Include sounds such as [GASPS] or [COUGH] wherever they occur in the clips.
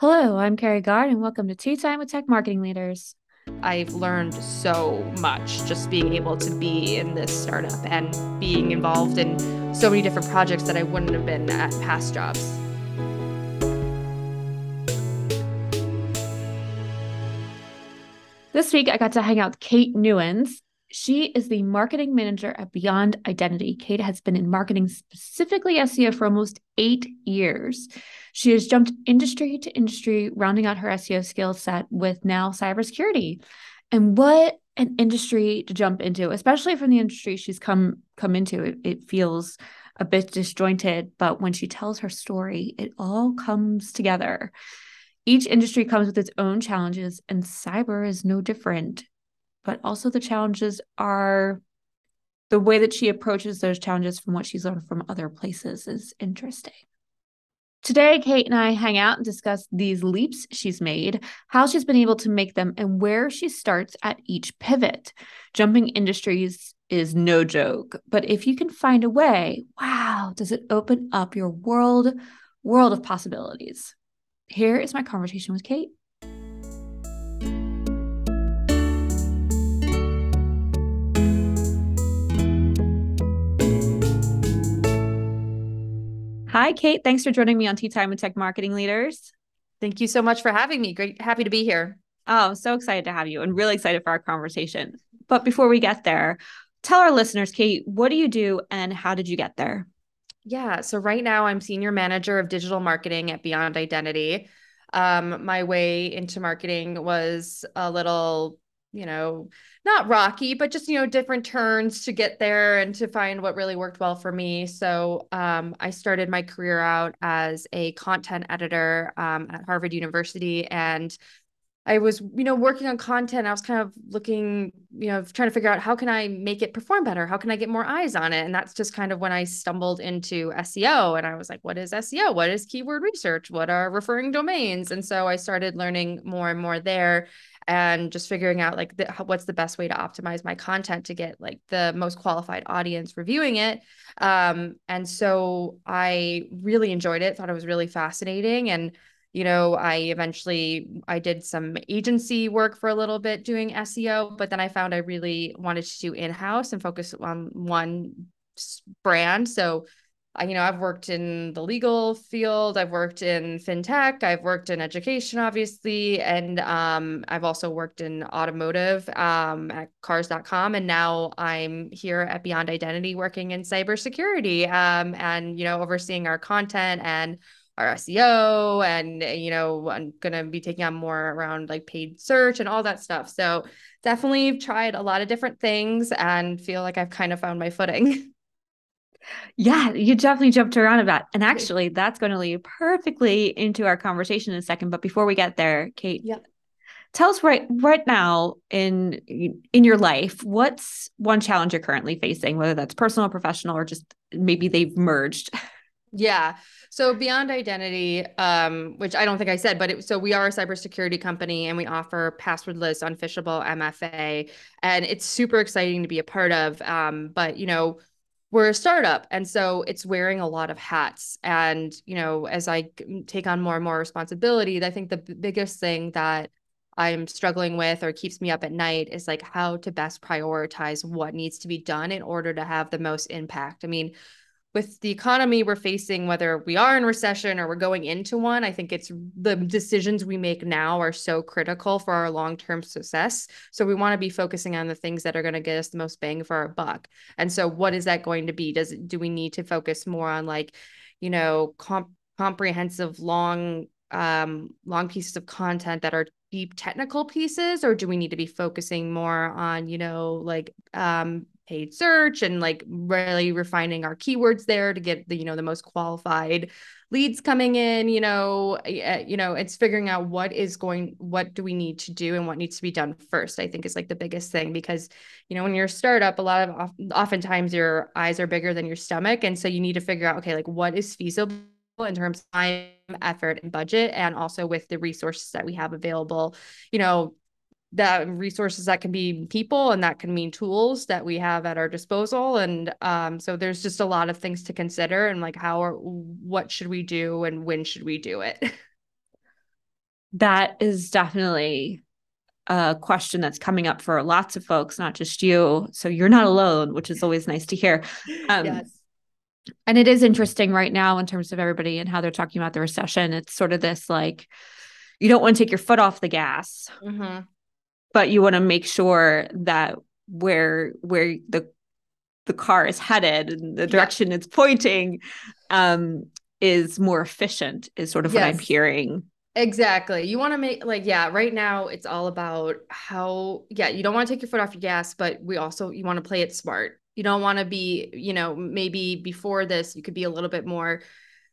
Hello, I'm Carrie Gard, and welcome to Tea Time with Tech Marketing Leaders. I've learned so much just being able to be in this startup and being involved in so many different projects that I wouldn't have been at past jobs. This week, I got to hang out with Kate Newens. She is the marketing manager at Beyond Identity. Kate has been in marketing, specifically SEO, for almost eight years. She has jumped industry to industry, rounding out her SEO skill set with now cybersecurity. And what an industry to jump into, especially from the industry she's come come into. It, it feels a bit disjointed, but when she tells her story, it all comes together. Each industry comes with its own challenges, and cyber is no different. But also, the challenges are the way that she approaches those challenges from what she's learned from other places is interesting. Today, Kate and I hang out and discuss these leaps she's made, how she's been able to make them, and where she starts at each pivot. Jumping industries is no joke, but if you can find a way, wow, does it open up your world, world of possibilities. Here is my conversation with Kate. Hi, Kate. Thanks for joining me on Tea Time with Tech Marketing Leaders. Thank you so much for having me. Great. Happy to be here. Oh, so excited to have you and really excited for our conversation. But before we get there, tell our listeners, Kate, what do you do and how did you get there? Yeah. So, right now, I'm senior manager of digital marketing at Beyond Identity. Um, my way into marketing was a little you know, not rocky, but just, you know, different turns to get there and to find what really worked well for me. So um, I started my career out as a content editor um, at Harvard University. And I was, you know, working on content. I was kind of looking, you know, trying to figure out how can I make it perform better? How can I get more eyes on it? And that's just kind of when I stumbled into SEO. And I was like, what is SEO? What is keyword research? What are referring domains? And so I started learning more and more there and just figuring out like the, what's the best way to optimize my content to get like the most qualified audience reviewing it. Um, and so i really enjoyed it thought it was really fascinating. And you know i eventually i did some agency work for a little bit doing seo but then i found i really wanted to do in-house and focus on one brand. So you know, I've worked in the legal field, I've worked in fintech, I've worked in education, obviously, and um, I've also worked in automotive um, at cars.com. And now I'm here at Beyond Identity working in cybersecurity um, and, you know, overseeing our content and our SEO. And, you know, I'm going to be taking on more around like paid search and all that stuff. So definitely tried a lot of different things and feel like I've kind of found my footing. [LAUGHS] Yeah, you definitely jumped around about. And actually, that's going to lead perfectly into our conversation in a second. But before we get there, Kate, yeah. tell us right right now in in your life, what's one challenge you're currently facing, whether that's personal or professional, or just maybe they've merged. [LAUGHS] Yeah. So Beyond Identity, um, which I don't think I said, but it, so we are a cybersecurity company and we offer passwordless, unphishable MFA, and it's super exciting to be a part of. Um, but you know, we're a startup and so it's wearing a lot of hats and you know as i take on more and more responsibility i think the biggest thing that i'm struggling with or keeps me up at night is like how to best prioritize what needs to be done in order to have the most impact. I mean with the economy we're facing, whether we are in recession or we're going into one, I think it's the decisions we make now are so critical for our long term success. So we want to be focusing on the things that are going to get us the most bang for our buck. And so, what is that going to be? Does do we need to focus more on like, you know, comp- comprehensive long um long pieces of content that are deep technical pieces or do we need to be focusing more on you know like um paid search and like really refining our keywords there to get the you know the most qualified leads coming in you know eh, eh, you know it's figuring out what is going what do we need to do and what needs to be done first i think is like the biggest thing because you know when you're a startup a lot of oftentimes your eyes are bigger than your stomach and so you need to figure out okay like what is feasible in terms of time effort and budget and also with the resources that we have available you know that resources that can be people and that can mean tools that we have at our disposal and um, so there's just a lot of things to consider and like how or what should we do and when should we do it [LAUGHS] That is definitely a question that's coming up for lots of folks, not just you. So you're not alone, which is always nice to hear. Um, yes. And it is interesting right now in terms of everybody and how they're talking about the recession. It's sort of this like, you don't want to take your foot off the gas, mm-hmm. But you want to make sure that where where the the car is headed and the direction yeah. it's pointing um, is more efficient. Is sort of yes. what I'm hearing. Exactly. You want to make like yeah, right now it's all about how yeah, you don't want to take your foot off your gas, but we also you want to play it smart. You don't want to be, you know, maybe before this you could be a little bit more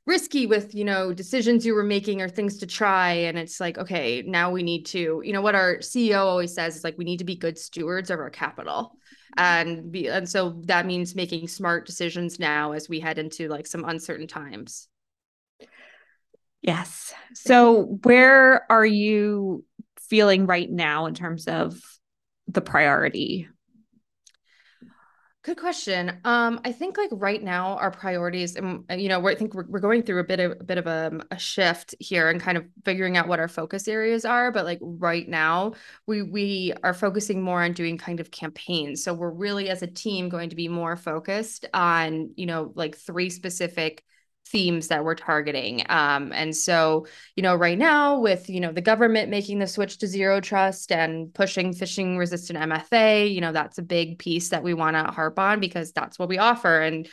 risky with, you know, decisions you were making or things to try and it's like okay, now we need to, you know, what our CEO always says is like we need to be good stewards of our capital. Mm-hmm. And be and so that means making smart decisions now as we head into like some uncertain times. Yes. So, where are you feeling right now in terms of the priority? Good question. Um, I think like right now our priorities, and you know, I think we're, we're going through a bit of a bit of a, a shift here and kind of figuring out what our focus areas are. But like right now, we we are focusing more on doing kind of campaigns. So we're really as a team going to be more focused on you know like three specific themes that we're targeting. Um, and so, you know, right now with, you know, the government making the switch to zero trust and pushing phishing resistant MFA, you know, that's a big piece that we want to harp on because that's what we offer. And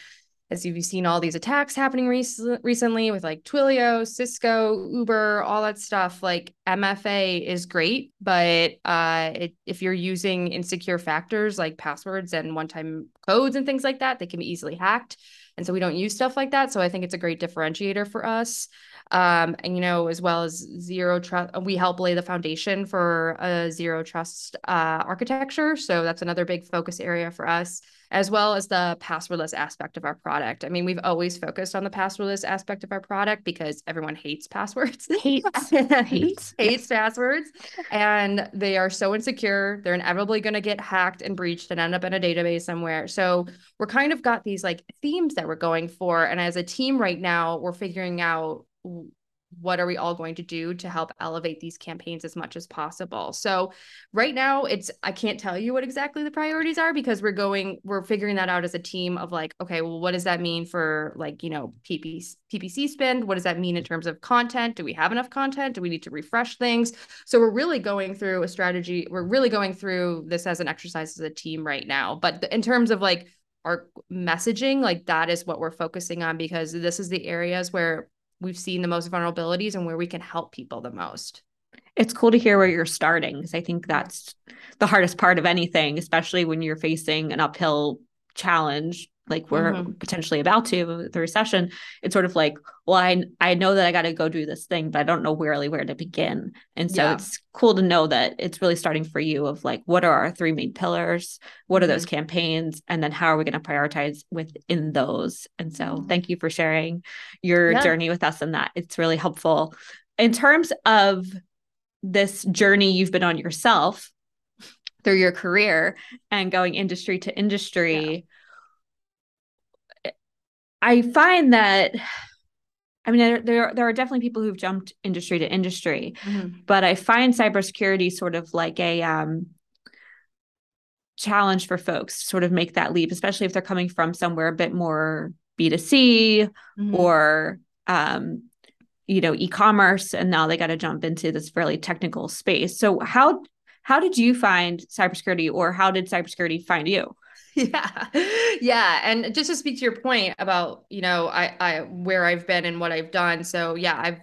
as you've seen all these attacks happening rec- recently with like Twilio, Cisco, Uber, all that stuff, like MFA is great, but uh, it, if you're using insecure factors like passwords and one-time codes and things like that, they can be easily hacked. And so we don't use stuff like that. So I think it's a great differentiator for us. Um, and, you know, as well as zero trust, we help lay the foundation for a zero trust uh, architecture. So that's another big focus area for us, as well as the passwordless aspect of our product. I mean, we've always focused on the passwordless aspect of our product because everyone hates passwords, hates, [LAUGHS] hates, hates passwords, and they are so insecure. They're inevitably going to get hacked and breached and end up in a database somewhere. So we're kind of got these like themes that we're going for. And as a team right now, we're figuring out what are we all going to do to help elevate these campaigns as much as possible? So right now it's i can't tell you what exactly the priorities are because we're going we're figuring that out as a team of like okay well what does that mean for like you know ppc ppc spend? What does that mean in terms of content? Do we have enough content? Do we need to refresh things? So we're really going through a strategy we're really going through this as an exercise as a team right now. But in terms of like our messaging like that is what we're focusing on because this is the areas where we've seen the most vulnerabilities and where we can help people the most. It's cool to hear where you're starting because I think that's the hardest part of anything, especially when you're facing an uphill challenge like we're mm-hmm. potentially about to the recession it's sort of like well i i know that i got to go do this thing but i don't know really where to begin and so yeah. it's cool to know that it's really starting for you of like what are our three main pillars what are those mm-hmm. campaigns and then how are we going to prioritize within those and so mm-hmm. thank you for sharing your yeah. journey with us in that it's really helpful in terms of this journey you've been on yourself through your career and going industry to industry yeah I find that I mean, there, there, there are definitely people who've jumped industry to industry, mm-hmm. but I find cybersecurity sort of like a um, challenge for folks to sort of make that leap, especially if they're coming from somewhere a bit more B2C mm-hmm. or, um, you know, e-commerce, and now they got to jump into this fairly technical space. So how how did you find cybersecurity, or how did cybersecurity find you? [LAUGHS] yeah yeah and just to speak to your point about you know i i where i've been and what i've done so yeah i've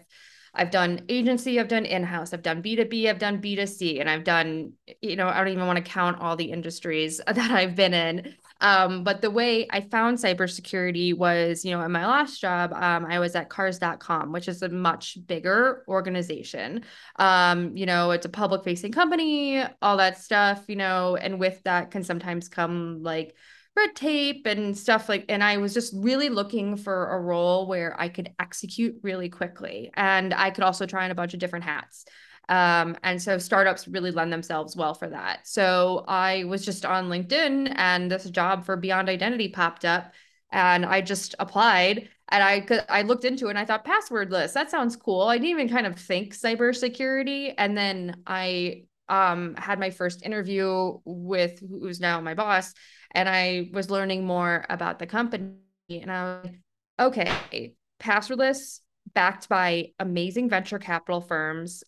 I've done agency, I've done in-house, I've done B2B, I've done B2C, and I've done, you know, I don't even want to count all the industries [LAUGHS] that I've been in. Um, but the way I found cybersecurity was, you know, in my last job, um, I was at cars.com, which is a much bigger organization. Um, you know, it's a public facing company, all that stuff, you know, and with that can sometimes come like red tape and stuff like and I was just really looking for a role where I could execute really quickly and I could also try on a bunch of different hats. Um, and so startups really lend themselves well for that. So I was just on LinkedIn and this job for Beyond Identity popped up and I just applied. and I could I looked into it and I thought passwordless that sounds cool. I didn't even kind of think cybersecurity, and then I um had my first interview with who's now my boss, and I was learning more about the company, and I was like, okay, passwordless backed by amazing venture capital firms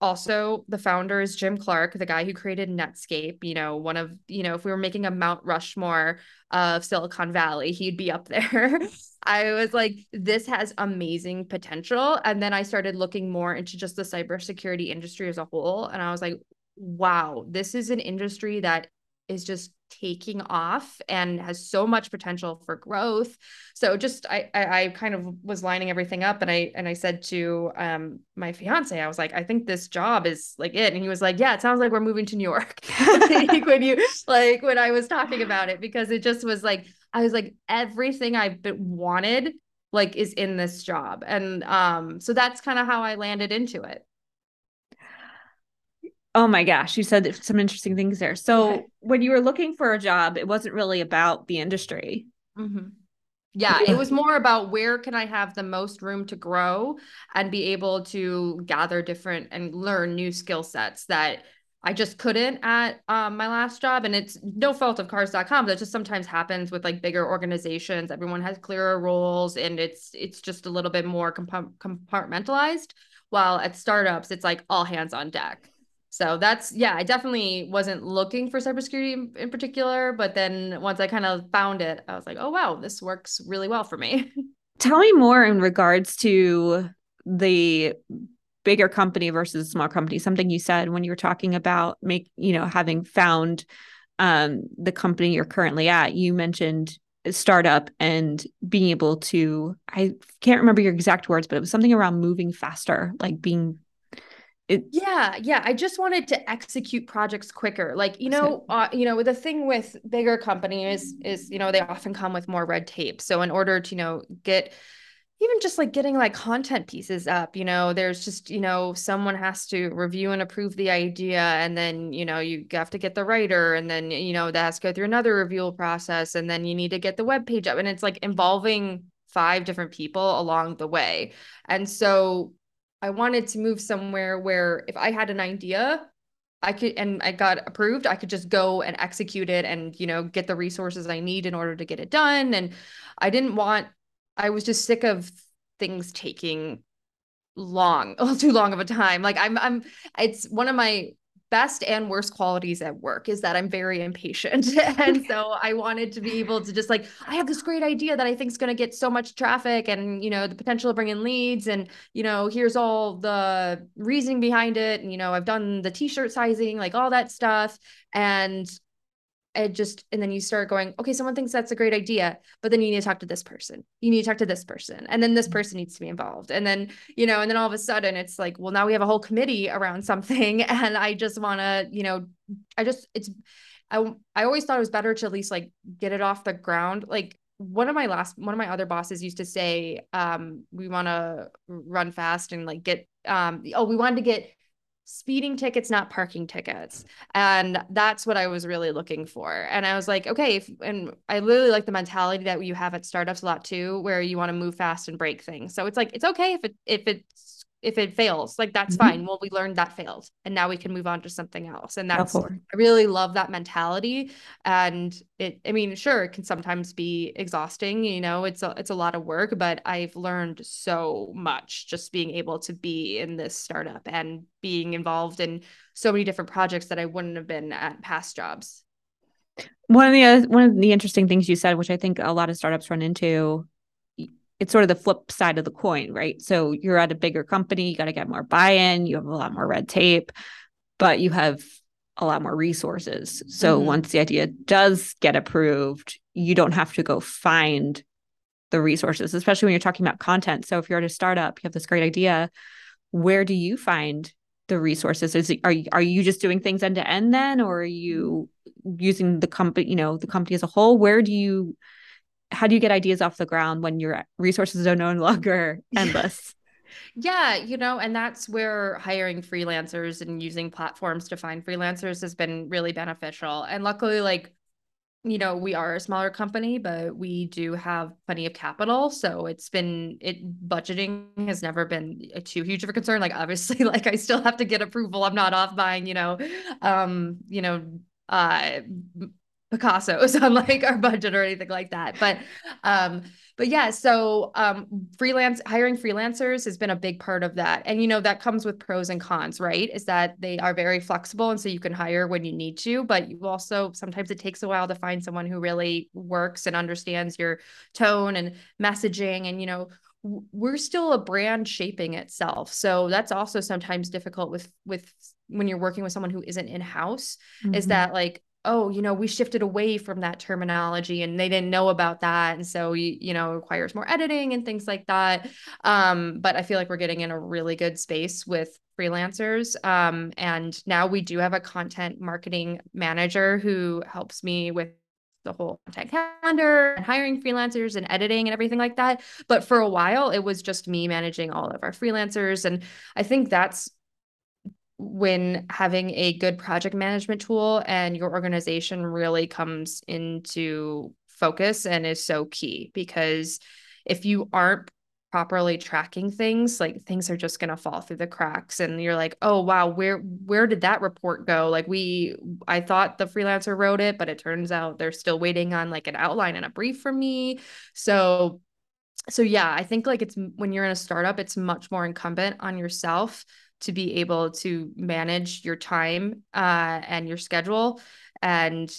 also the founder is Jim Clark, the guy who created Netscape. You know, one of, you know, if we were making a Mount Rushmore of Silicon Valley, he'd be up [LAUGHS] there. I was like, this has amazing potential. And then I started looking more into just the cybersecurity industry as a whole. And I was like, wow, this is an industry that is just taking off and has so much potential for growth. So just I, I, I kind of was lining everything up and I and I said to um my fiance, I was like, I think this job is like it. And he was like, Yeah, it sounds like we're moving to New York. [LAUGHS] like when you [LAUGHS] like when I was talking about it, because it just was like I was like, everything I've been wanted like is in this job. And um, so that's kind of how I landed into it. Oh my gosh, you said some interesting things there. So okay. when you were looking for a job, it wasn't really about the industry. Mm-hmm. Yeah, it was more about where can I have the most room to grow and be able to gather different and learn new skill sets that I just couldn't at um, my last job. And it's no fault of cars.com. That just sometimes happens with like bigger organizations. Everyone has clearer roles and it's it's just a little bit more comp- compartmentalized. While at startups, it's like all hands on deck. So that's yeah, I definitely wasn't looking for cybersecurity in, particular, but then once I kind of found it, I was like, oh wow, this works really well for me. [LAUGHS] Tell me more in regards to the bigger company versus a small company. Something you said when you were talking about make you know having found um, the company you're currently at. You mentioned startup and being able to I can't remember your exact words, but it was something around moving faster, like being it, yeah yeah i just wanted to execute projects quicker like you know uh, you know the thing with bigger companies is you know they often come with more red tape so in order to you know get even just like getting like content pieces up you know there's just you know someone has to review and approve the idea and then you know you have to get the writer and then you know that has to go through another review process and then you need to get the web page up and it's like involving five different people along the way. And so I wanted to move somewhere where if I had an idea, I could and I got approved, I could just go and execute it and you know get the resources I need in order to get it done. And I didn't want I was just sick of things taking long, [LAUGHS] too long of a time. Like I'm I'm it's one of my best and worst qualities at work is that I'm very impatient. [LAUGHS] [LAUGHS] and so I wanted to be able to just like, I have this great idea that I think is going to get so much traffic and, you know, the potential to bring in leads. And, you know, here's all the reasoning behind it. And, you know, I've done the t shirt sizing, like all that stuff. And it just and then you start going okay someone thinks that's a great idea but then you need to talk to this person. You need to talk to this person. And then this person needs to be involved. And then you know and then all of a sudden it's like well now we have a whole committee around [LAUGHS] something. And i just want to you know i just it's i i always thought it was better to at least like get it off the ground. Like one of my last one of my other bosses used to say um we want to run fast and like get um oh we wanted to get speeding tickets, not parking tickets. And that's what I was really looking for. And I was like, okay, if, and I really like the mentality that you have at startups a lot too, where you want to move fast and break things. So it's like, it's okay if it, if it's if it fails, like that's mm-hmm. fine. Well, we learned that failed and now we can move on to something else. And that's, I really love that mentality. And it, I mean, sure, it can sometimes be exhausting, you know, it's a, it's a lot of work, but I've learned so much just being able to be in this startup and being involved in so many different projects that I wouldn't have been at past jobs. One of the one of the interesting things you said, which I think a lot of startups run into, it's sort of the flip side of the coin, right? So you're at a bigger company, you got to get more buy-in, you have a lot more red tape, but you have a lot more resources. So mm-hmm. once the idea does get approved, you don't have to go find the resources, especially when you're talking about content. So if you're at a startup, you have this great idea, where do you find the resources? Is it, are you, are you just doing things end to end then, or are you using the company, you know, the company as a whole? Where do you how do you get ideas off the ground when your resources are no [LAUGHS] longer endless? Yeah, you know, and that's where hiring freelancers and using platforms to find freelancers has been really beneficial. And luckily, like you know, we are a smaller company, but we do have plenty of capital. So it's been it budgeting has never been too huge of a concern. Like obviously, [LAUGHS] like I still have to get approval. I'm not off buying, you know, um, you know, uh Picasso's [LAUGHS] on like our budget or anything like that. But um, but yeah, so um freelance hiring freelancers has been a big part of that. And you know, that comes with pros and cons, right? Is that they are very flexible and so you can hire when you need to, but you also sometimes it takes a while to find someone who really works and understands your tone and messaging and you know we're still a brand shaping itself so that's also sometimes difficult with with when you're working with someone who isn't in house mm-hmm. is that like oh, you know, we shifted away from that terminology and they didn't know about that. And so, you, know, requires more editing and things like that. Um, but I feel like we're getting in a really good space with freelancers. Um, and now we do have a content marketing manager who helps me with the whole content calendar and hiring freelancers and editing and everything like that. But for a while, it was just me managing all of our freelancers. And I think that's when having a good project management tool and your organization really comes into focus and is so key. Because if you aren't properly tracking things like things are just going to fall through the cracks and you're like oh wow where where did that report go? Like we i thought the freelancer wrote it but it turns out they're still waiting on like an outline and a brief from me. So so yeah i think like it's when you're in a startup it's much more incumbent on yourself to be able to manage your time uh, and your schedule and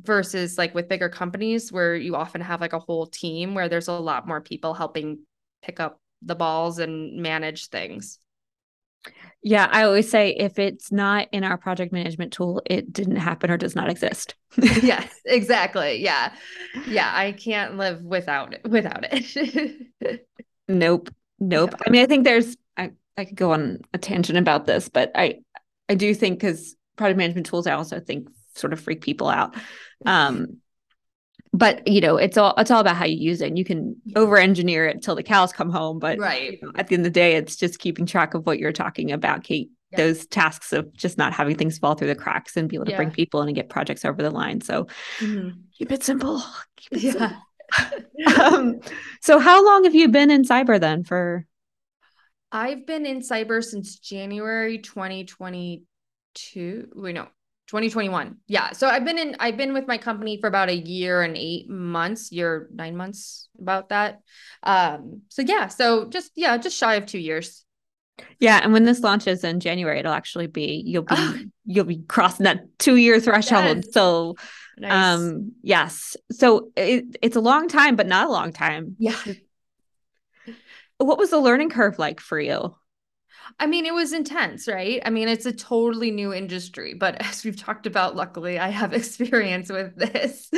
versus like with bigger companies where you often have like a whole team where there's a lot more people helping pick up the balls and manage things yeah, I always say if it's not in our project management tool, it didn't happen or does not exist. [LAUGHS] [LAUGHS] yes, exactly. Yeah. Yeah, I can't live without it without it. [LAUGHS] nope. Nope. I mean, I think there's I, could go on a tangent about this, but I I do think because project management tools, I also think sort of freak people out. Um, but you know, it's all it's all about how you use it. And you can over engineer it till the cows come home, but right you know, at the end of the day, it's just keeping track of what you're talking about, Kate. Yeah. Those tasks of just not having things fall through the cracks and be able to yeah. bring people in and get projects over the line. So mm-hmm. keep it simple. Keep it yeah. Simple. [LAUGHS] um, so how long have you been in cyber then for I've been in cyber since January 2022. Wait, no, 2021. Yeah. So I've been in, I've been with my company for about a year and eight months, year, nine months about that. Um, so yeah. So just, yeah, just shy of two years. Yeah. And when this launches in January, it'll actually be, you'll be, you'll be crossing that two year threshold. Yes. So, nice. um, yes. So it, it's a long time, but not a long time. Yeah what was the learning curve like for you? I mean, it was intense, right? I mean, it's a totally new industry, but [LAUGHS] as we've talked about, luckily I have [LAUGHS] experience with this.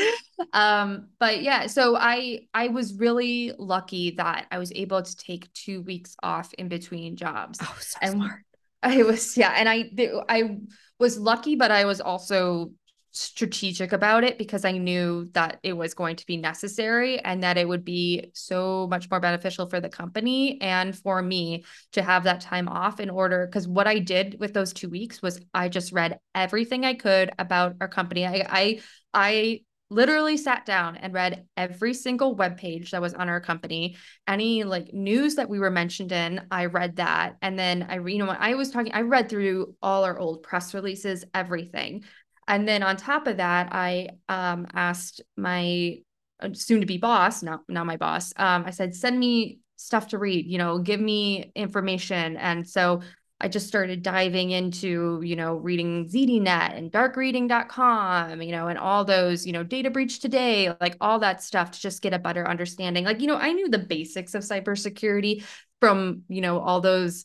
um, but yeah, so I I was really lucky that I was able to take two weeks off in between jobs. Oh, so and smart. I was yeah, and I I was lucky, but I was also strategic about it because I knew that it was going to be necessary and that it would be so much more beneficial for the company and for me to have that time off in order because what I did with those 2 weeks was I just read everything I could about our company. I I I literally sat down and read every single web page that was on our company. Any like news that we were mentioned in i read that. And then i you know when i was talking i read through all our old press releases everything and then on top of that, I um, asked my uh, soon to be boss, not, not my boss, um, I said, send me stuff to read, you know, give me information. And so I just started diving into, you know, reading ZDNet and darkreading.com, you know, and all those, you know, data breach today, like all that stuff to just get a better understanding. Like, you know, I knew the basics of cybersecurity from, you know, all those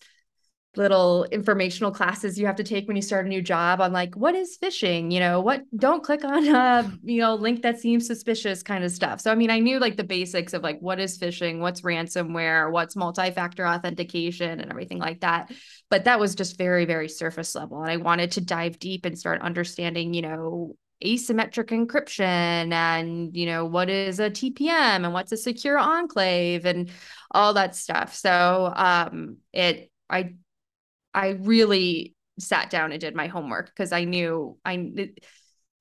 little informational classes you have to take when you start a new job on like what is phishing? You know what don't click on a you know link that seems suspicious kind of stuff. So i mean i knew like the basics of like what is phishing what's ransomware what's multi-factor authentication and everything like that. But that was just very very surface level and i wanted to dive deep and start understanding you know asymmetric encryption and you know what is a tpm and what's a secure enclave and all that stuff. So um it i I really sat down and did my homework because I knew I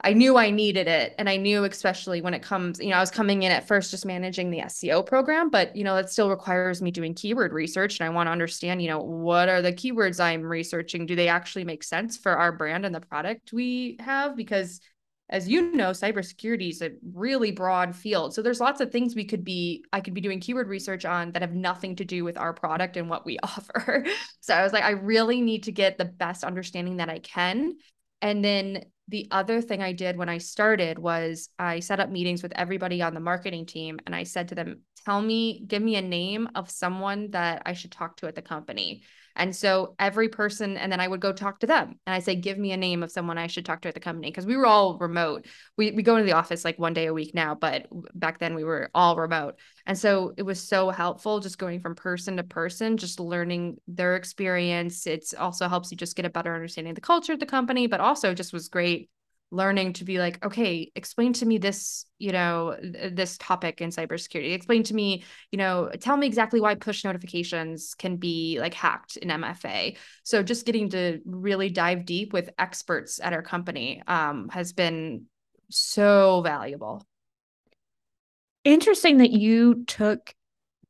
I knew I needed it. And I knew, especially when it comes, you know, I was coming in at first just managing the SEO program, but, you know, that still requires me doing keyword research. And I want to understand, you know, what are the keywords I'm researching? Do they actually make sense for our brand and the product we have? Because as you know, cybersecurity is a really broad field. So there's lots of things we could be, I could be doing keyword research on that have nothing to do with our product and what we [LAUGHS] offer. so I was like, I really need to get the best understanding that I can. And then the other thing I did when I started was I set up meetings with everybody on the marketing team and I said to them, tell me, give me a name of someone that I should talk to at the company. And so every person, and then I would go talk to them and I say, give me a name of someone I should talk to at the company. Cause we were all remote. We, we go into the office like one day a week now, but back then we were all remote. And so it was so helpful just going from person to person, just learning their experience. It's also helps you just get a better understanding of the culture of the company, but also just was great learning to be like okay explain to me this you know this topic in cybersecurity. Explain to me you know tell me exactly why push notifications can be like hacked in mfa so just getting to really dive deep with experts at our company um, has been so valuable. Interesting that you took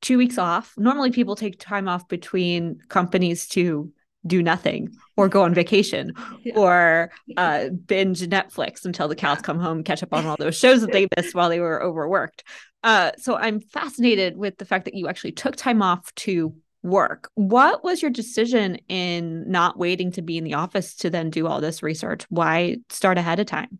two weeks off. Normally people take time off between companies to do nothing or go on vacation yeah. or uh, binge Netflix until the cows come home, catch up on all those shows that they [LAUGHS] missed while they were overworked. Uh, so I'm fascinated with the fact that you actually took time off to work. What was your decision in not waiting to be in the office to then do all this research? Why start ahead of time?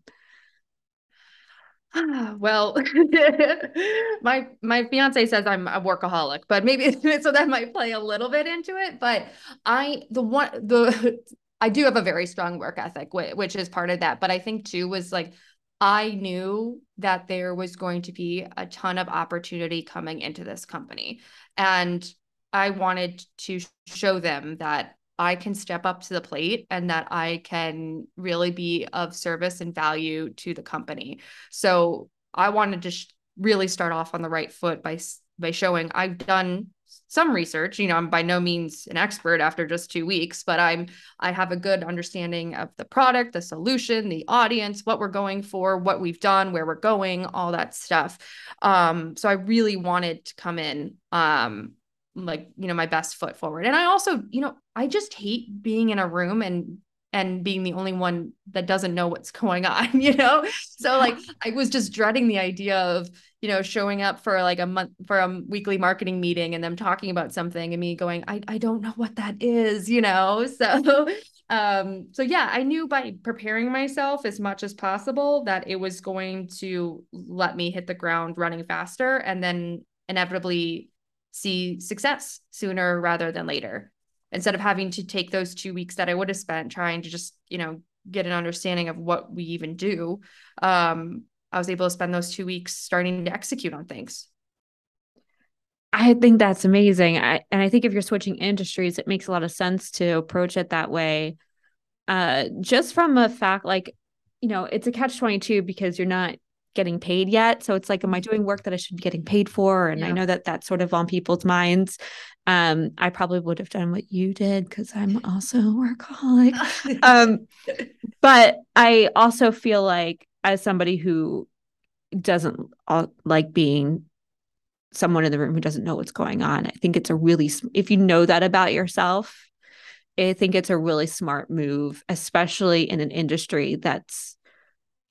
[SIGHS] well [LAUGHS] my my fiance says i'm a workaholic but maybe [LAUGHS] so that might play a little bit into it but i the one the [LAUGHS] i do have a very strong work ethic which is part of that but i think too was like i knew that there was going to be a ton of opportunity coming into this company and i wanted to show them that I can step up to the plate and that I can really be of service and value to the company. So I wanted to sh- really start off on the right foot by by showing I've done some research. You know, I'm by no means an expert after just two weeks, but I'm I have a good understanding of the product, the solution, the audience, what we're going for, what we've done, where we're going, all that stuff. Um, so I really wanted to come in um, like you know my best foot forward. And i also you know i just hate being in a room and and being the only one that doesn't know what's [LAUGHS] going on you know? So like [LAUGHS] i was just dreading the idea of you know showing up for like a month for a weekly marketing meeting and them talking about something and me going i, I don't know what that is you know? [LAUGHS] So um so yeah i knew by preparing myself as much as possible that it was going to let me hit the ground running faster and then inevitably see success sooner rather than later instead of having to take those two weeks that I would have spent trying to just, you know, get an understanding of what we even do. Um, I was able to spend those two weeks starting to execute on things. I think that's amazing. I, and I think if you're switching industries, it makes a lot of sense to approach it that way. Uh, just from a fact, like, you know, it's a catch 22 because you're not getting paid yet. So it's like, am I doing work that I should be getting paid for? And yeah. I know that that's sort of on people's minds. Um, I probably would have done what you did because I'm also a workaholic. [LAUGHS] um, but I also feel like as somebody who doesn't like being someone in the room who doesn't know what's going on, I think it's a really, if you know that about yourself, I think it's a really smart move, especially in an industry that's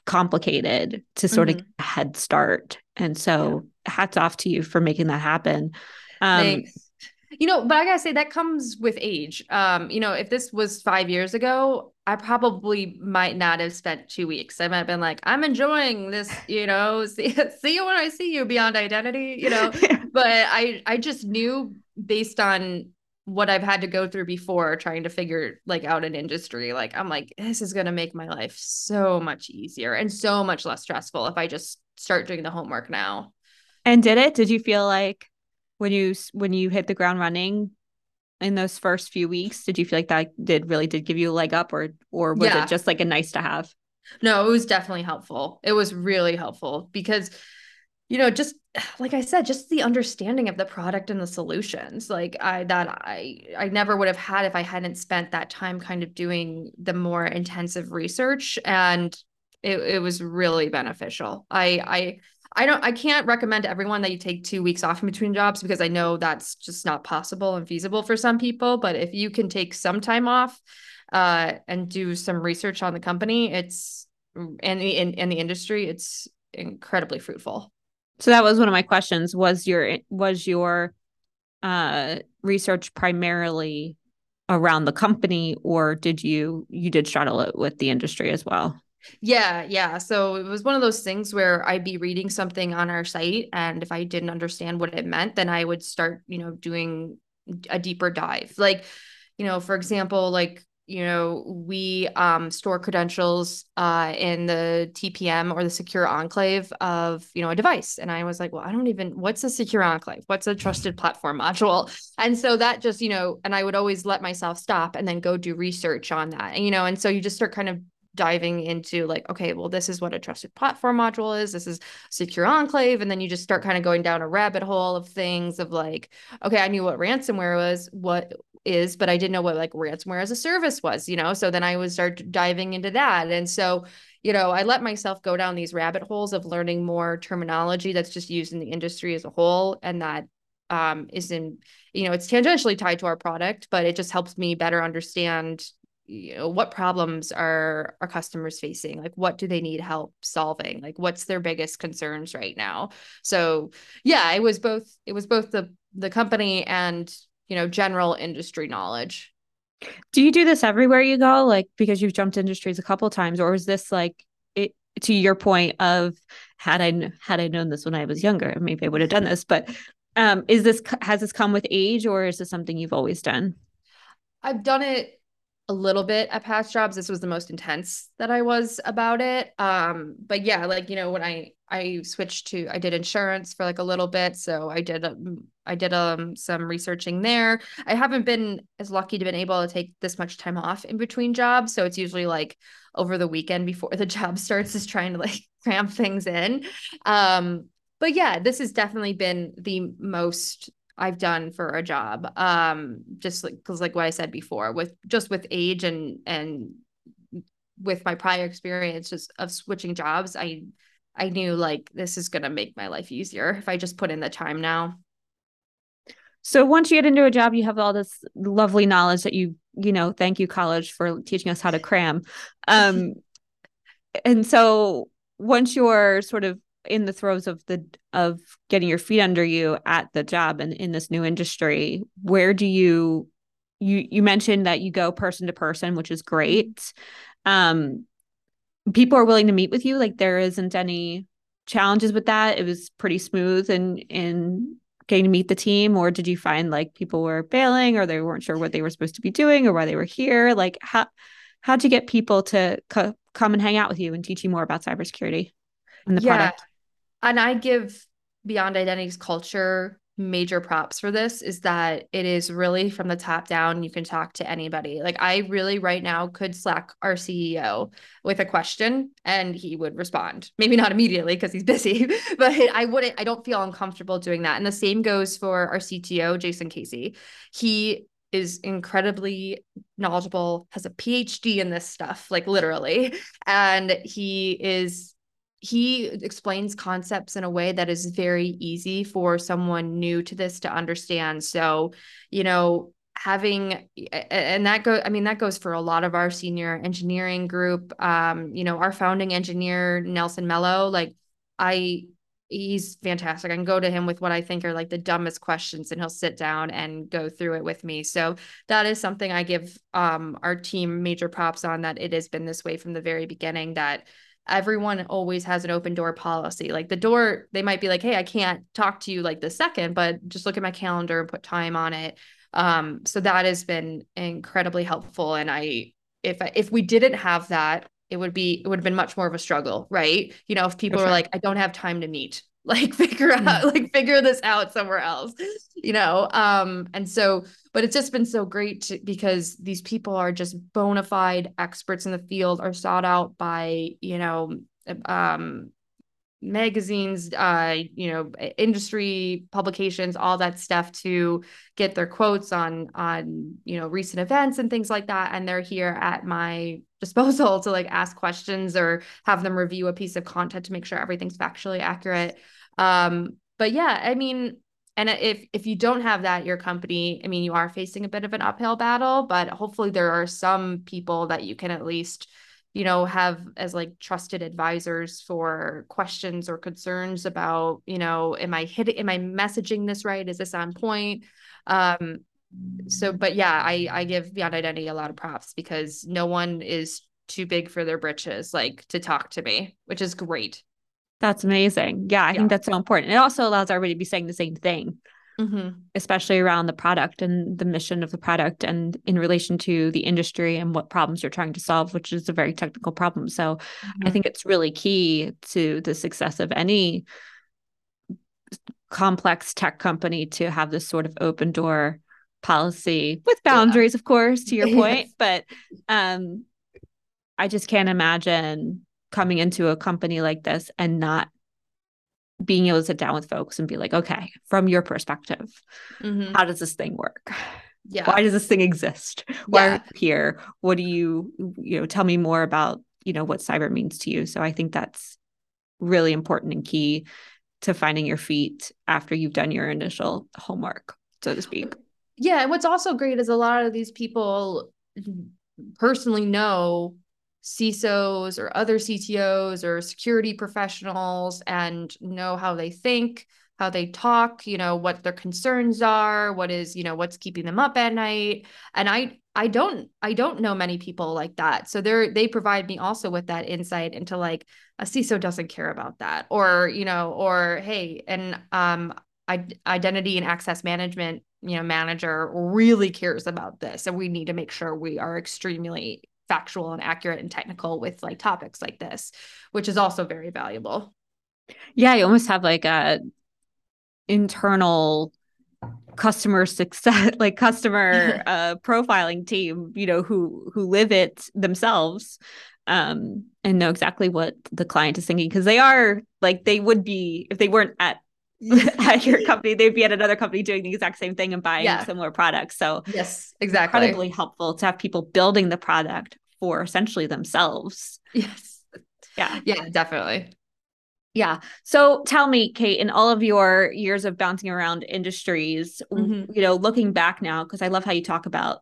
complicated to sort mm-hmm. of get a head start. And so yeah. hats off to you for making that happen. Um, Thanks. You know, but I gotta say that comes with age. Um, you know, if this was five years ago, I probably might not have spent two weeks. I might have been like, I'm enjoying this, you know, [LAUGHS] see, see you when I see you beyond identity, you know. [LAUGHS] but I I just knew based on what I've had to go through before trying to figure like out an industry. Like I'm like, this is gonna make my life so much easier and so much less stressful if I just start doing the homework now. And did it? Did you feel like when you when you hit the ground running in those first few weeks, did you feel like that did really did give you a leg up or or was yeah. it just like a nice to have? No, it was definitely helpful. It was really helpful because you know just [SIGHS] like i said just the understanding of the product and the solutions like i that i i never would have had if i hadn't spent that time kind of doing the more intensive research and it, it was really beneficial. I I I don't I can't recommend to everyone that you take two weeks off in between jobs because I know that's just not possible and feasible for some people. But if you can take some time off uh, and do some research on the company, it's and the in, in the industry, it's incredibly fruitful. So that was one of my questions. Was your was your uh, research primarily around the company, or did you you did straddle it with the industry as well? Yeah, yeah. So it was one of those things where I'd be reading something on our site, and if I didn't understand what it meant, then I would start, you know, doing a deeper dive. Like, you know, for example, like you know, we um, store credentials uh, in the TPM or the secure enclave of, you know, a device. And I was like, well, I don't even, what's a secure enclave? What's a trusted platform module? [LAUGHS] And so that just, you know, and I would always let myself stop and then go do research on that, and, you know, and so you just start kind of diving into like okay well this is what a trusted platform module is this is secure enclave and then you just start kind of going down a rabbit hole of things of like okay i knew what ransomware was what is, but I didn't know what like ransomware as a service was, you know? So then I would start diving into that. And so, you know, I let myself go down these rabbit holes of learning more terminology that's just used in the industry as a whole. And that um, is in, you know, it's tangentially tied to our product, but it just helps me better understand you know what problems are our customers facing like what do they need help solving like what's their biggest concerns right now so yeah it was both it was both the the company and you know, general industry knowledge. Do you do this everywhere you go? Like because you've jumped industries a couple times, or is this like it to your point of had I had I known this when I was younger, maybe I would have done this. But um, is this has this come with age, or is this something you've always done? I've done it a little bit at past jobs. This was the most intense that I was about it. Um, but yeah, like you know, when I I switched to I did insurance for like a little bit, so I did um, I did um some researching there. I haven't been as lucky to been able to take this much time off in between jobs, so it's usually like over the weekend before [LAUGHS] the job starts, is trying to like [LAUGHS] cram things in. Um, but yeah, this has definitely been the most I've done for a job. Um, just like because like what I said before, with just with age and and with my prior experiences of switching jobs, I I knew like this is gonna make my life easier if I just put in the time now. So once you get into a job, you have all this lovely knowledge that you, you know, thank you college for teaching us how to cram. [LAUGHS] Um, and so once you're sort of in the throes of the of getting your feet under you at the job and in this new industry where do you you you mentioned that you go person to person which is great. Um people are willing to meet with you. Like there isn't any challenges with that. It was pretty smooth and in getting to meet the team. Or did you find like people were bailing or they weren't sure what they were supposed to be doing or why they were here? Like how how'd you get people to co- come and hang out with you and teach you more about cybersecurity and the yeah. product and I give Beyond Identity's culture major props for this is that it is really from the top down. You can talk to anybody. Like I really right now could slack our CEO with a question and he would respond. Maybe not immediately because he's busy, [LAUGHS] but I wouldn't, I don't feel uncomfortable doing that. And the same goes for our CTO, Jason Casey. He is incredibly knowledgeable, has a PhD in this stuff, like literally. And he is he explains concepts in a way that is very easy for someone new to this to understand. So, you know, having and that go i mean that goes for a lot of our senior engineering group. Um you know our founding engineer nelson mello like i he's fantastic. I can go to him with what i think are like the dumbest questions and he'll sit down and go through it with me. So that is something i give um our team major props on that it has been this way from the very beginning that everyone always has an open door policy. Like the door, they might be like, hey, I can't talk to you like the second, but just look at my calendar and put time on it. Um, so that has been incredibly helpful. And I, if if we didn't have that, it would be it would have been much more of a struggle, right? You know, if people sure. are like, I don't have time to meet, like [LAUGHS] figure out mm. like figure this out somewhere else you know um and so but it's just been so great to, because these people are just bona fide experts in the field are sought out by you know um magazines uh you know industry publications all that stuff to get their quotes on on you know recent events and things like that and they're here at my disposal to like ask questions or have them review a piece of content to make sure everything's factually accurate. Um, but yeah, I mean, and if if you don't have that your company i mean you are facing a bit of an uphill battle but hopefully there are some people that you can at least you know have as like trusted advisors for questions or concerns about you know am i hitting am i messaging this right is this on point um so but yeah i i give beyond identity a lot of props because no one is too big for their britches like to talk to me which is great that's amazing. Yeah, I yeah. think that's so important. It also allows everybody to be saying the same thing, mm-hmm. especially around the product and the mission of the product and in relation to the industry and what problems you're trying to solve, which is a very technical problem. So mm-hmm. I think it's really key to the success of any complex tech company to have this sort of open door policy with boundaries, yeah. of course, to your [LAUGHS] point. But um, I just can't imagine coming into a company like this and not being able to sit down with folks and be like, okay, from your perspective, mm-hmm. how does this thing work? Yeah. Why does this thing exist? Why yeah. are you here? What do you, you know, tell me more about, you know, what cyber means to you. So I think that's really important and key to finding your feet after you've done your initial homework, so to speak. Yeah. And what's also great is a lot of these people personally know CISOs or other CTOs or security professionals and know how they think, how they talk, you know, what their concerns are, what is, you know, what's keeping them up at night. And I I don't I don't know many people like that. So they're they provide me also with that insight into like a CISO doesn't care about that or, you know, or hey, and um I, identity and access management you know manager really cares about this and we need to make sure we are extremely factual and accurate and technical with like topics like this, which is also very valuable. Yeah, you almost have like a internal customer success [LAUGHS] like customer [LAUGHS] uh profiling team you know who who live it themselves um and know exactly what the client is thinking because they are like they would be if they weren't at [LAUGHS] at [LAUGHS] your company, they'd be at another company doing the exact same thing and buying yeah. similar products. So yes, exactly. Incredibly helpful to have people building the product for essentially themselves. Yes. Yeah. Yeah, definitely. Yeah. So tell me, Kate, in all of your years of bouncing around industries, mm-hmm. you know, looking back now, because I love how you talk about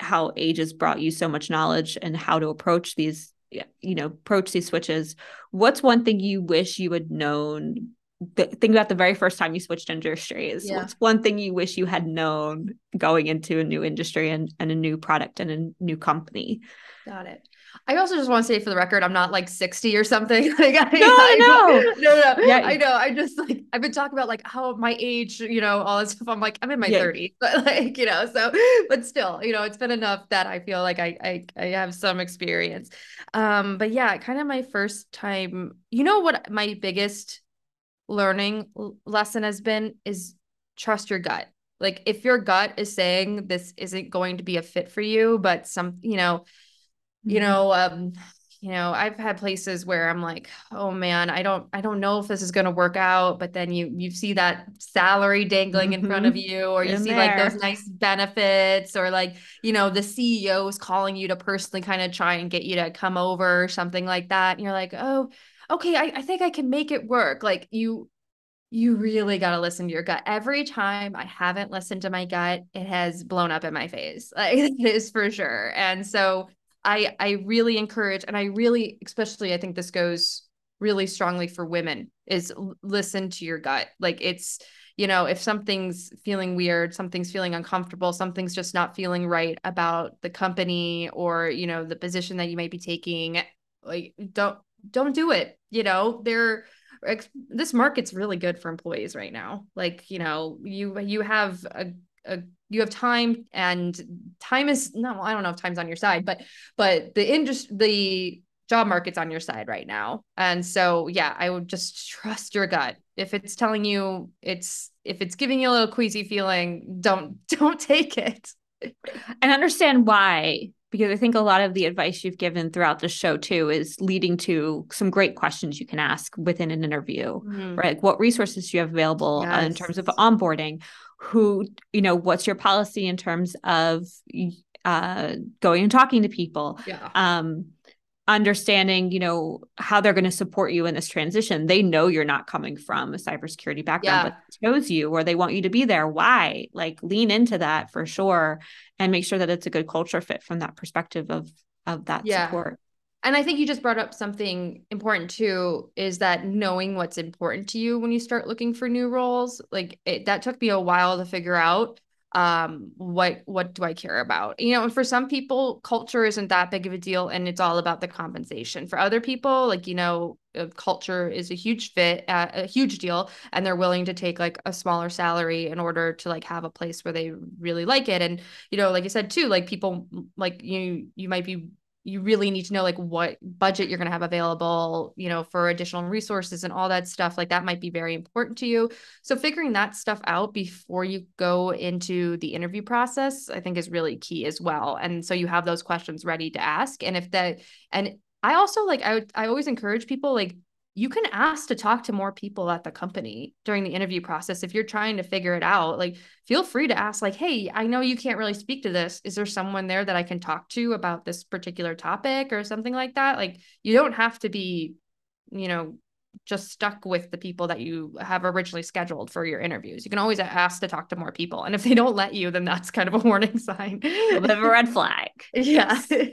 how age has brought you so much knowledge and how to approach these, you know, approach these switches. What's one thing you wish you had known think about the very first time you switched industries. Yeah. What's one thing you wish you had known going into a new industry and, and a new product and a new company? Got it. I also just want to say for the record, I'm not like 60 or something. [LAUGHS] like, I, no, I, [LAUGHS] no, no, no. Yeah. I know. I just like, I've been talking about like how my age, you know, all this stuff. I'm like, I'm in my yeah. 30s, [LAUGHS] but like, you know, so, but still, you know, it's been enough that I feel like I, I, I have some experience. Um, but yeah, kind of my first time, you know, what my biggest learning lesson has been is trust your gut. Like if your gut is saying this isn't going to be a fit for you, but some, you know, mm-hmm. you know, um, you know, I've had places where I'm like, oh man, I don't, I don't know if this is going to work out. But then you, you see that salary dangling mm-hmm. in front of mm-hmm. you, or you in see there. like those nice benefits, or like, you know, the CEO is calling you to personally kind of try and get you to come over, or something like that. And you're like, oh, okay, I, I think I can make it work. Like you, you really got to listen to your gut. Every time I haven't listened to my gut, it has blown up in my face. [LAUGHS] Like it is for sure. And so I I really encourage and I really especially I think this goes really strongly for women is listen to your gut. Like it's you know, if something's feeling weird, something's feeling uncomfortable, something's just not feeling right about the company or, you know, the position that you might be taking, like don't don't do it. You know, they're this market's really good for employees right now. Like, you know, you you have a, a you have time and time is no, I don't know if time's on your side, but but the industry the job market's on your side right now. And so yeah, I would just trust your gut. If it's telling you it's if it's giving you a little queasy feeling, don't [LAUGHS] don't take it. and understand why because I think a lot of the advice you've given throughout the show too is leading to some great questions you can ask within an interview, mm-hmm. right? Like what resources do you have available yes. uh, in terms of onboarding? Who, you know, what's your policy in terms of uh, going and talking to people? Yeah. Um, understanding, you know, how they're going to support you in this transition. They know you're not coming from a cybersecurity background, yeah. but chose you or they want you to be there. Why? Like lean into that for sure and make sure that it's a good culture fit from that perspective of of that yeah. support. And I think you just brought up something important too is that knowing what's important to you when you start looking for new roles. Like it, that took me a while to figure out um what what do i care about? You know and for some people culture isn't that big of a deal and it's all about the compensation. For other people like you know culture is a huge fit uh, a huge deal and they're willing to take like a smaller salary in order to like have a place where they really like it. And you know like i said too like people like you you might be you really need to know like what budget you're going to have available you know for additional resources and all that stuff like that might be very important to you. So figuring that stuff out before you go into the interview process i think is really key as well. And so you have those questions ready to ask. And if that and i also like i i always encourage people like you can ask to talk to more people at the company during the interview process if you're trying to figure it out like feel free to ask like hey i know you can't really speak to this is there someone there that i can talk to about this particular topic or something like that like you don't have to be you know just stuck with the people that you have originally scheduled for your interviews. You can always ask to talk to more people. And if they don't let you, then that's kind of a [LAUGHS] warning sign. a bit of a red flag. [LAUGHS] Yeah. Yes.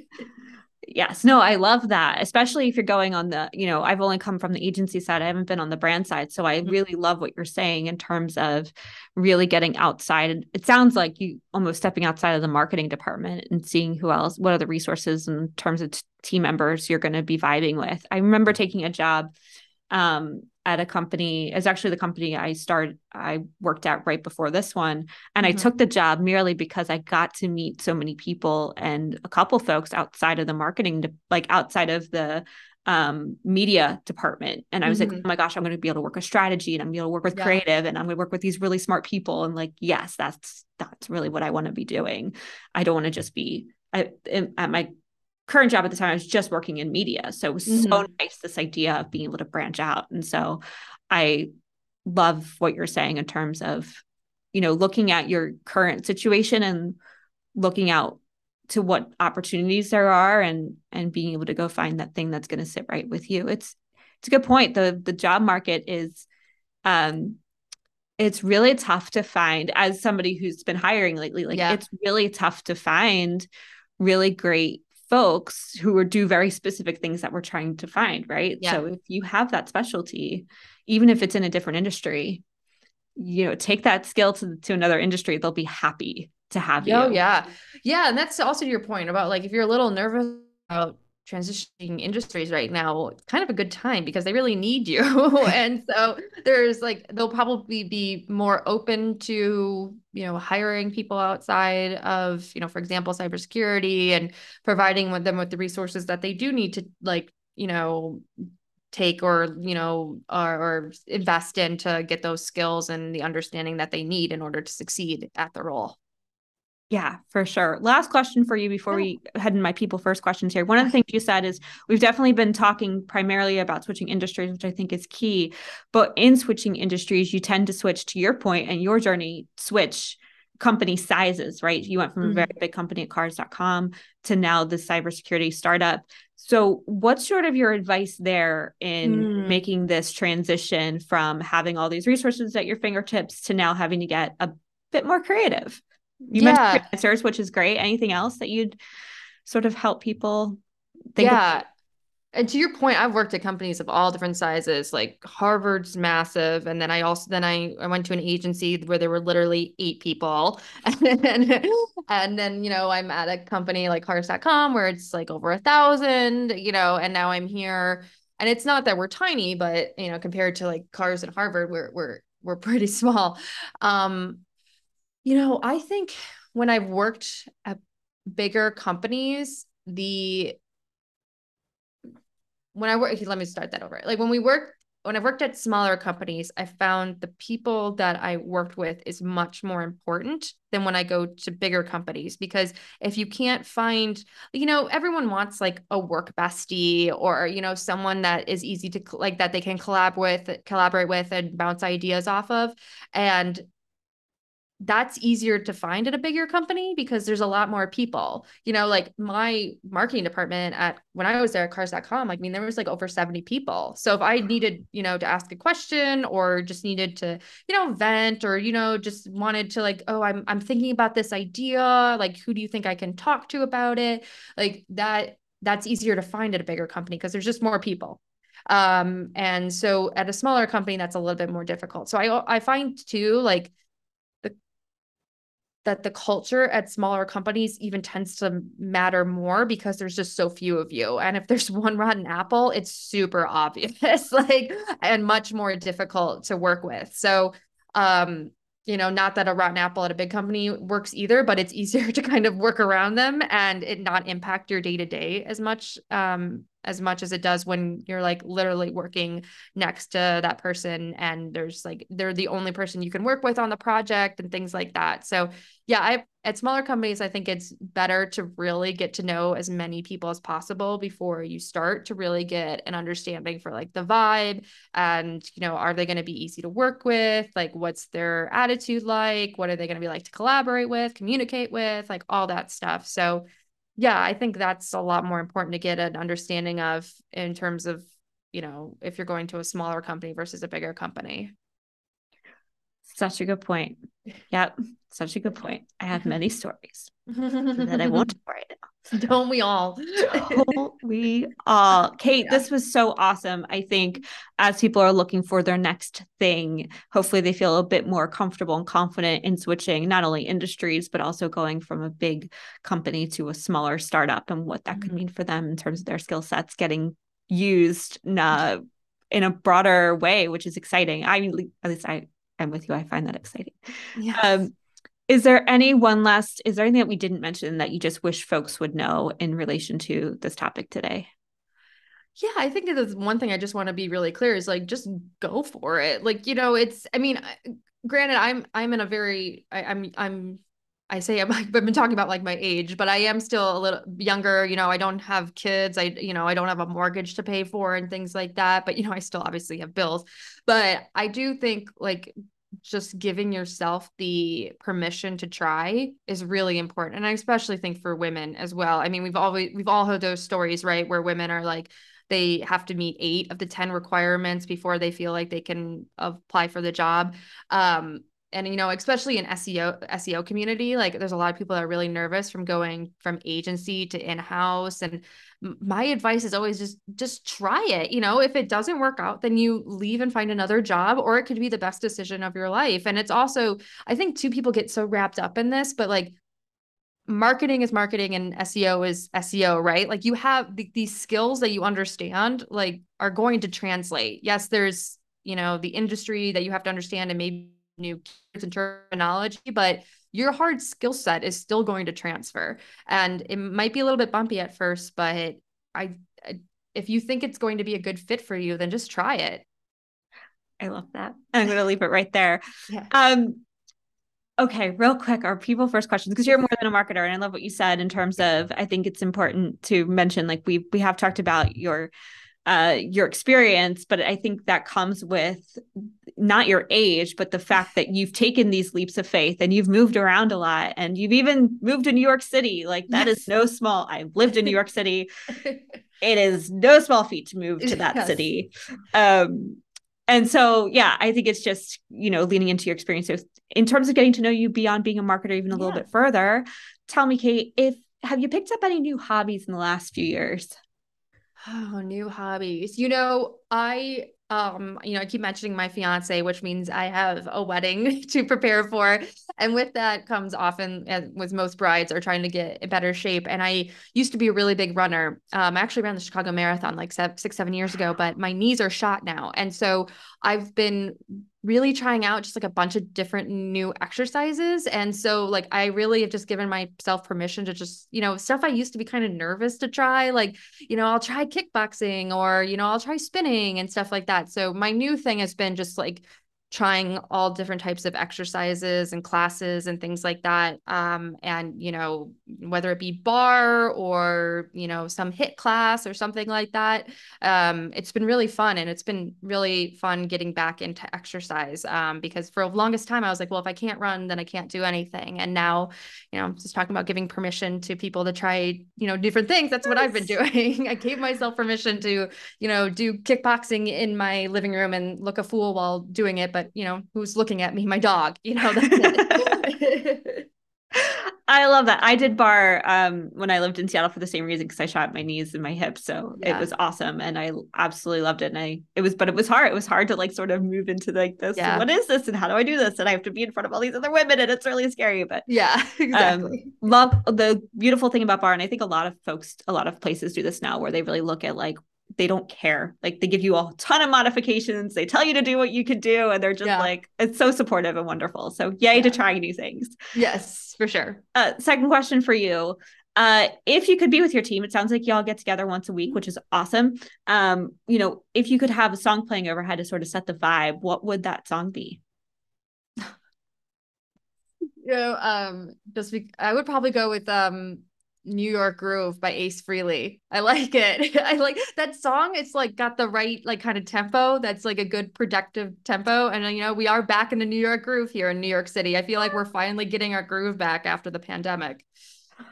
No, I love that, especially if you're going on the, you know, I've only come from the agency side. I haven't been on the brand side. So I mm-hmm. really love what you're saying in terms of really getting outside. It sounds like you almost stepping outside of the marketing department and seeing who else, what are the resources in terms of t- team members you're going to be vibing with. I remember taking a job um, at a company is actually the company I started I worked at right before this one and mm-hmm. I took the job merely because I got to meet so many people and a couple folks outside of the marketing like outside of the um, media department and I was mm-hmm. like oh my gosh I'm going to be able to work with strategy and I'm going to to work with yeah. creative and I'm going to work with these really smart people and like yes that's that's really what I want to be doing I don't want to just be I, at my current job at the time, I was just working in media. So it was mm-hmm. so nice, this idea of being able to branch out. And so I love what you're saying in terms of, you know, looking at your current situation and looking out to what opportunities there are and and being able to go find that thing that's going to sit right with you. It's it's a good point. The the job market is um it's really tough to find as somebody who's been hiring lately like yeah. it's really tough to find really great folks who are do very specific things that we're trying to find, right? Yeah. So if you have that specialty, even if it's in a different industry, you know, take that skill to, to another industry, they'll be happy to have oh, you. Oh yeah. Yeah. And that's also your point about like if you're a little nervous about transitioning industries right now kind of a good time because they really need you. [LAUGHS] And so there's like they'll probably be more open to you know hiring people outside of you know for example cybersecurity and providing with them with the resources that they do need to like you know take or you know or, or invest in to get those skills and the understanding that they need in order to succeed at the role yeah, for sure. Last question for you before yeah. we head in my people first questions here. One of the things you said is we've definitely been talking primarily about switching industries, which I think is key. But in switching industries, you tend to switch to your point and your journey, switch company sizes, right? You went from mm-hmm. a very big company at cars.com to now the cybersecurity startup. So, what's sort of your advice there in mm. making this transition from having all these resources at your fingertips to now having to get a bit more creative? You yeah. mentioned answers, which is great. Anything else that you'd sort of help people think yeah. Of? And to your point, I've worked at companies of all different sizes. Like Harvard's massive, and then I also then I, I went to an agency where there were literally eight people, [LAUGHS] and then, and then you know I'm at a company like Cars.com where it's like over a thousand, you know, and now I'm here, and it's not that we're tiny, but you know compared to like Cars and Harvard, we're we're we're pretty [LAUGHS] small. Um, you know, I think when I've worked at bigger companies, the when I work, let me start that over. Like when we work, when I've worked at smaller companies, I found the people that I worked with is much more important than when I go to bigger companies. Because if you can't find, you know, everyone wants like a work bestie or, you know, someone that is easy to like that they can collab with, collaborate with and bounce ideas off of. And that's easier to find at a bigger company because there's a lot more people. You know, like my marketing department at when I was there at cars.com, I mean, there was like over 70 people. So if I needed, you know, to ask a question or just needed to, you know, vent or, you know, just wanted to like, oh, I'm I'm thinking about this idea, like who do you think I can talk to about it? Like that that's easier to find at a bigger company because there's just more people. Um, and so at a smaller company, that's a little bit more difficult. So I I find too, like that the culture at smaller companies even tends to matter more because there's just so few of you. And if there's [LAUGHS] one rotten apple, it's super obvious, [LAUGHS] like, and much more difficult to work with. So, um, you know, not that a rotten apple at a big company works either, but it's [LAUGHS] easier to kind of work around them and it not impact your day to day as much. Um, as much as it does when you're like literally working next to that person and there's like they're the only person you can work with on the project and things like that. So yeah, I at smaller companies I think it's better to really get to know as many people as possible before you start to really get an understanding for like the vibe and you know are they going to be easy to work with? Like what's their attitude like? What are they going to be like to collaborate with, communicate with, like all that stuff. So yeah, I think that's a lot more important to get an understanding of in terms of, you know, if you're going to a smaller company versus a bigger company. Such a good point. Yep. Such a good point. I have many stories that I won't right now. [LAUGHS] Don't we all? Don't [LAUGHS] we all? Kate, yeah. this was so awesome. I think as people are looking for their next thing, hopefully they feel a bit more comfortable and confident in switching not only industries, but also going from a big company to a smaller startup and what that mm-hmm. could mean for them in terms of their skill sets getting used in a, in a broader way, which is exciting. I mean, at least I I'm with you. I find that exciting. Yes. Um, is there any one last, is there anything that we didn't mention that you just wish folks would know in relation to this topic today? Yeah, I think that's one thing I just want to be really clear is like just go for it. Like, you know, it's I mean, granted I'm I'm in a very I, I'm I'm I say I'm [LAUGHS] I've been talking about like my age, but I am still a little younger. You know, I don't have kids. I, you know, I don't have a mortgage to pay for and things like that. But, you know, I still obviously have bills. But I do think like just giving yourself the permission to try is really important and i especially think for women as well. I mean we've always we've all heard those stories right where women are like they have to meet eight of the 10 requirements before they feel like they can apply for the job. Um, and you know especially in seo seo community like there's a lot of people that are really nervous from going from agency to in-house and my advice is always just just try it you know if it doesn't work out then you leave and find another job or it could be the best decision of your life and it's also i think two people get so wrapped up in this but like marketing is marketing and SEO is SEO, right? Like you have the, these skills that you understand, like are going to translate. Yes, there's, you know, the industry that you have to understand and maybe new keywords and terminology, but your hard skill set is still going to transfer. And it might be a little bit bumpy at first, but I, if you think it's going to be a good fit for you, then just try it. I love that. I'm going to leave it right there. [LAUGHS] Yeah. Um, okay, real quick, our people first questions because you're more than a marketer, and I love what you said in terms of. I think it's important to mention, like we we have talked about your uh, your experience, but I think that comes with not your age, but the fact that you've taken these leaps of faith and you've moved around a lot and you've even moved to New York City. Like that yes. is no small. I've lived in New York City. [LAUGHS] it is no small feat to move to that yes. city. Um, and so, yeah, I think it's just, you know, leaning into your experience. So in terms of getting to know you beyond being a marketer, even a yeah. little bit further, tell me, Kate, if have you picked up any new hobbies in the last few years? Oh, new hobbies. You know, I um you know i keep mentioning my fiance which means i have a wedding [LAUGHS] to prepare for. And with that comes often as with most brides are trying to get in better shape. And i used to be a really big runner. Um i actually ran the chicago marathon like seven, six seven years ago but my knees are shot now. And so i've been really trying out just like a bunch of different new exercises. And so like I really have just given myself permission to just, you know, stuff I used to be kind of nervous to try, like, you know, I'll try kickboxing or, you know, I'll try spinning and stuff like that. So my new thing has been just like trying all different types of exercises and classes and things like that. Um, and, you know, whether it be barre or, you know, some HIIT class or something like that. Um, it's been really fun. And it's been really fun getting back into exercise um, because for the longest time, I was like, well, if I can't run, then I can't do anything. And now, you know, I'm just talking about giving permission to people to try, you know, different things. That's yes. what I've been doing. [LAUGHS] I gave myself permission to, you know, do kickboxing in my living room and look a fool while doing it. But you know, who's looking at me? My dog, you know, that's it. [LAUGHS] [LAUGHS] I love that. I did barre um, when I lived in Seattle for the same reason because I shot my knees and my hips. So yeah. it was awesome. And I absolutely loved it. And I, it was, but it was hard. It was hard to like sort of move into like this. Yeah. What is this? And how do I do this? And I have to be in front of all these other women. And it's really scary. But yeah, [LAUGHS] exactly. Um, love the beautiful thing about barre, And I think a lot of folks, a lot of places do this now where they really look at like they don't care. Like they give you a ton of modifications. They tell you to do what you can do, and they're just yeah. like it's so supportive and wonderful. So yay yeah. to trying new things. Yes, for sure. Uh, second question for you. Uh, if you could be with your team, it sounds like y'all get together once a week, which is awesome. Um, you know, if you could have a song playing overhead to sort of set the vibe, what would that song be? [LAUGHS] you know, um, just be- I would probably go with um New York Groove by Ace Frehley. I like it. [LAUGHS] I like that song. It's like got the right like kind of tempo. That's like a good productive tempo. And you know, we are back in the New York groove here in New York City. I feel like we're finally getting our groove back after the pandemic.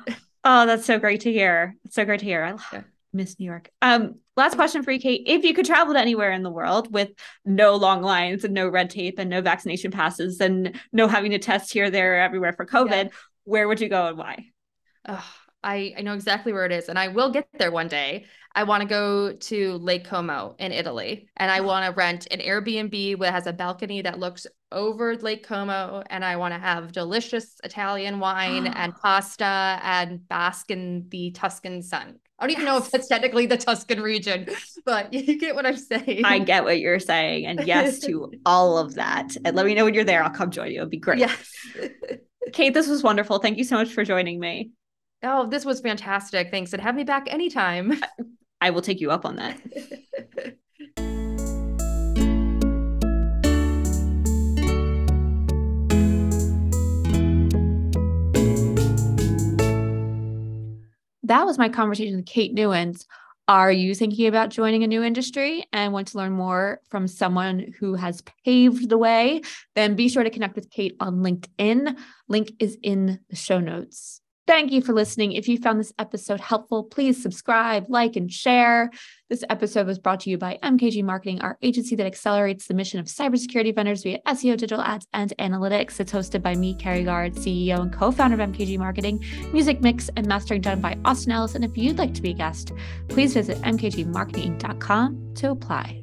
[LAUGHS] Oh, that's so great to hear. It's so great to hear. I love yeah. miss New York. Um, last question for you, Kate. If you could travel to anywhere in the world with no long lines and no red tape and no vaccination passes and no having to test here, there, everywhere for COVID, yeah. where would you go and why? Oh, I, I know exactly where it is and I will get there one day. I want to go to Lake Como in Italy and I want to rent an Airbnb that has a balcony that looks over Lake Como and I want to have delicious Italian wine and [GASPS] pasta and bask in the Tuscan sun. I don't even know if that's technically the Tuscan region, but [LAUGHS] you get what I'm saying. I get what you're saying. And yes to all of that. And let me know when you're there. I'll come join you. It'd be great. Yes. Kate, this was wonderful. Thank you so much for joining me. Oh, this was fantastic. Thanks. And have me back anytime. I will take you up on that. [LAUGHS] that was my conversation with Kate Newens. Are you thinking about joining a new industry and want to learn more from someone who has paved the way? Then be sure to connect with Kate on LinkedIn. Link is in the show notes. Thank you for listening. If you found this episode helpful, please subscribe, like, and share. This episode was brought to you by MKG Marketing, our agency that accelerates the mission of cybersecurity vendors via SEO, digital ads, and analytics. It's hosted by me, Carrie Gard, CEO and co founder of MKG Marketing. Music mix and mastering done by Austin Ellis. And if you'd like to be a guest, please visit mkgmarketing.com to apply.